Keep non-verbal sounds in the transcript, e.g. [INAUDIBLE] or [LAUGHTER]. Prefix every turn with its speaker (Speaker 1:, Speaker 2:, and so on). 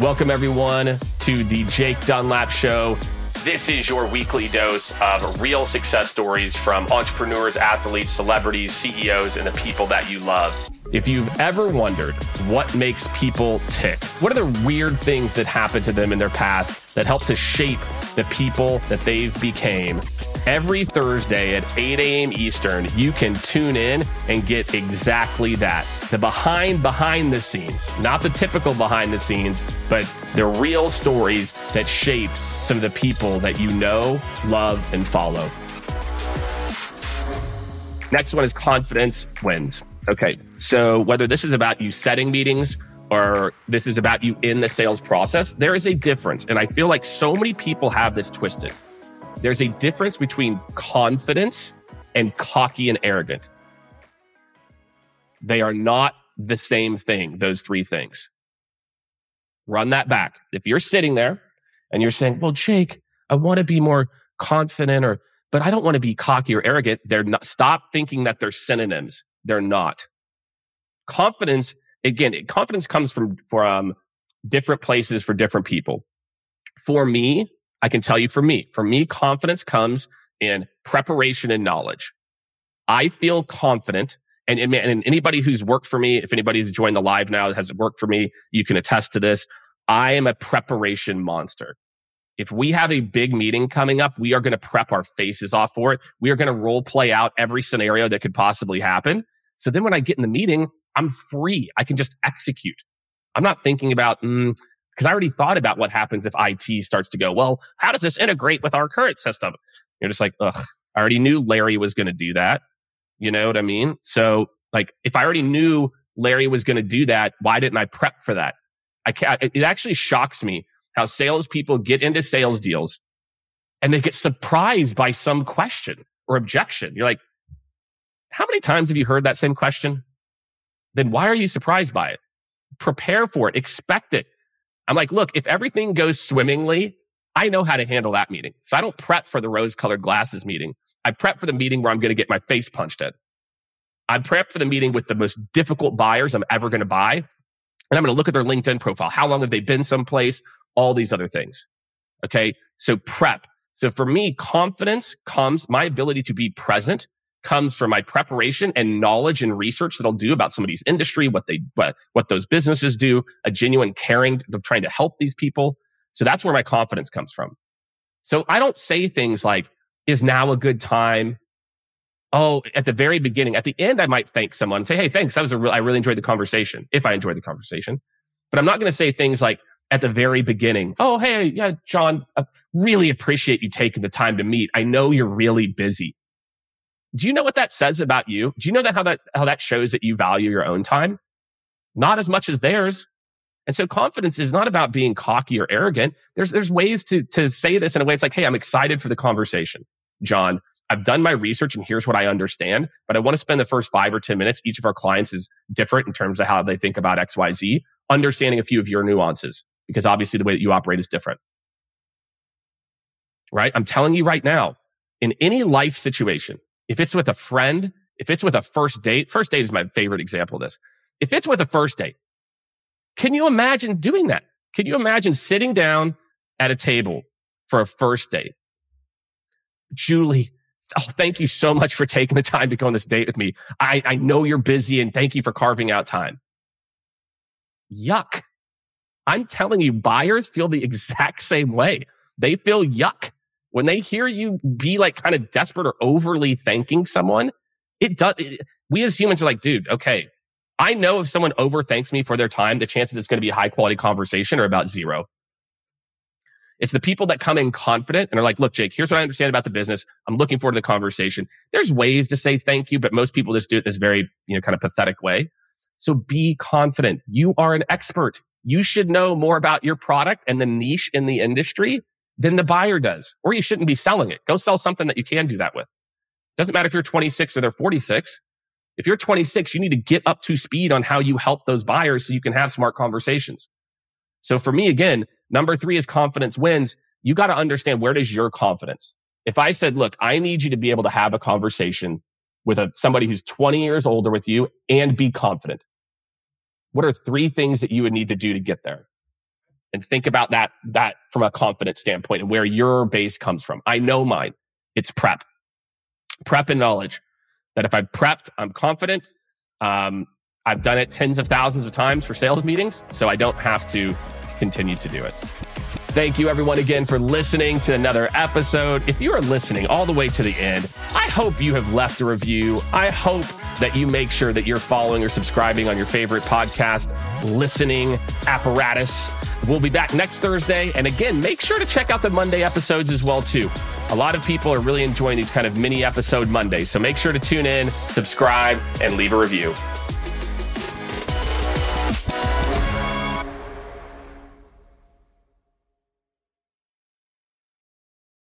Speaker 1: Welcome, everyone, to the Jake Dunlap Show. This is your weekly dose of real success stories from entrepreneurs, athletes, celebrities, CEOs, and the people that you love. If you've ever wondered what makes people tick, what are the weird things that happened to them in their past that help to shape the people that they've became, every Thursday at 8 a.m. Eastern, you can tune in and get exactly that. The behind behind the scenes, not the typical behind the scenes, but the real stories that shaped some of the people that you know, love, and follow. Next one is confidence wins. Okay. So whether this is about you setting meetings or this is about you in the sales process, there is a difference. And I feel like so many people have this twisted. There's a difference between confidence and cocky and arrogant. They are not the same thing, those three things. Run that back. If you're sitting there and you're saying, well, Jake, I want to be more confident or, but I don't want to be cocky or arrogant. They're not, stop thinking that they're synonyms. They're not. Confidence, again, confidence comes from, from different places for different people. For me, I can tell you for me, for me, confidence comes in preparation and knowledge. I feel confident and, and, anybody who's worked for me, if anybody's joined the live now has worked for me, you can attest to this. I am a preparation monster. If we have a big meeting coming up, we are going to prep our faces off for it. We are going to role play out every scenario that could possibly happen. So then when I get in the meeting, I'm free. I can just execute. I'm not thinking about, mm, because I already thought about what happens if IT starts to go, well, how does this integrate with our current system? You're just like, ugh, I already knew Larry was going to do that. You know what I mean? So like, if I already knew Larry was going to do that, why didn't I prep for that? I can't, it actually shocks me how salespeople get into sales deals and they get surprised by some question or objection. You're like, how many times have you heard that same question? Then why are you surprised by it? Prepare for it. Expect it. I'm like, look, if everything goes swimmingly, I know how to handle that meeting. So I don't prep for the rose colored glasses meeting. I prep for the meeting where I'm going to get my face punched in. I prep for the meeting with the most difficult buyers I'm ever going to buy. And I'm going to look at their LinkedIn profile. How long have they been someplace? All these other things. Okay. So prep. So for me, confidence comes my ability to be present comes from my preparation and knowledge and research that I'll do about somebody's industry, what they, what, what those businesses do, a genuine caring of trying to help these people. So that's where my confidence comes from. So I don't say things like, is now a good time? Oh, at the very beginning, at the end, I might thank someone and say, Hey, thanks. That was a real, I really enjoyed the conversation. If I enjoyed the conversation, but I'm not going to say things like at the very beginning. Oh, Hey, yeah, John, I really appreciate you taking the time to meet. I know you're really busy do you know what that says about you? Do you know that how that, how that shows that you value your own time? Not as much as theirs. And so confidence is not about being cocky or arrogant. There's, there's ways to, to say this in a way. It's like, Hey, I'm excited for the conversation. John, I've done my research and here's what I understand, but I want to spend the first five or 10 minutes. Each of our clients is different in terms of how they think about XYZ, understanding a few of your nuances, because obviously the way that you operate is different. Right? I'm telling you right now, in any life situation, if it's with a friend, if it's with a first date, first date is my favorite example of this. If it's with a first date, can you imagine doing that? Can you imagine sitting down at a table for a first date? Julie, oh, thank you so much for taking the time to go on this date with me. I, I know you're busy and thank you for carving out time. Yuck. I'm telling you, buyers feel the [LAUGHS] exact same way. They feel yuck when they hear you be like kind of desperate or overly thanking someone, it does. It, we as humans are like, dude, okay, I know if someone over thanks me for their time, the chances it's going to be a high quality conversation are about zero. It's the people that come in confident and are like, look, Jake, here's what I understand about the business. I'm looking forward to the conversation. There's ways to say thank you, but most people just do it this very, you know, kind of pathetic way. So be confident. You are an expert. You should know more about your product and the niche in the industry than the buyer does, or you shouldn't be selling it. Go sell something that you can do that with. Doesn't matter if you're 26 or they're 46. If you're 26, you need to get up to speed on how you help those buyers so you can have smart conversations. So for me, again, number three is confidence wins. You got to understand where does your confidence? If I said, look, I need you to be able to have a conversation with a, somebody who's 20 years older with you and be confident. What are three things that you would need to do to get there? And think about that, that from a confidence standpoint and where your base comes from. I know mine. It's prep, prep and knowledge that if I've prepped, I'm confident. Um, I've done it tens of thousands of times for sales meetings, so I don't have to continue to do it. Thank you, everyone, again for listening to another episode. If you are listening all the way to the end, I hope you have left a review. I hope that you make sure that you're following or subscribing on your favorite podcast listening apparatus. We'll be back next Thursday. And again, make sure to check out the Monday episodes as well, too. A lot of people are really enjoying these kind of mini episode Mondays. So make sure to tune in, subscribe, and leave a review.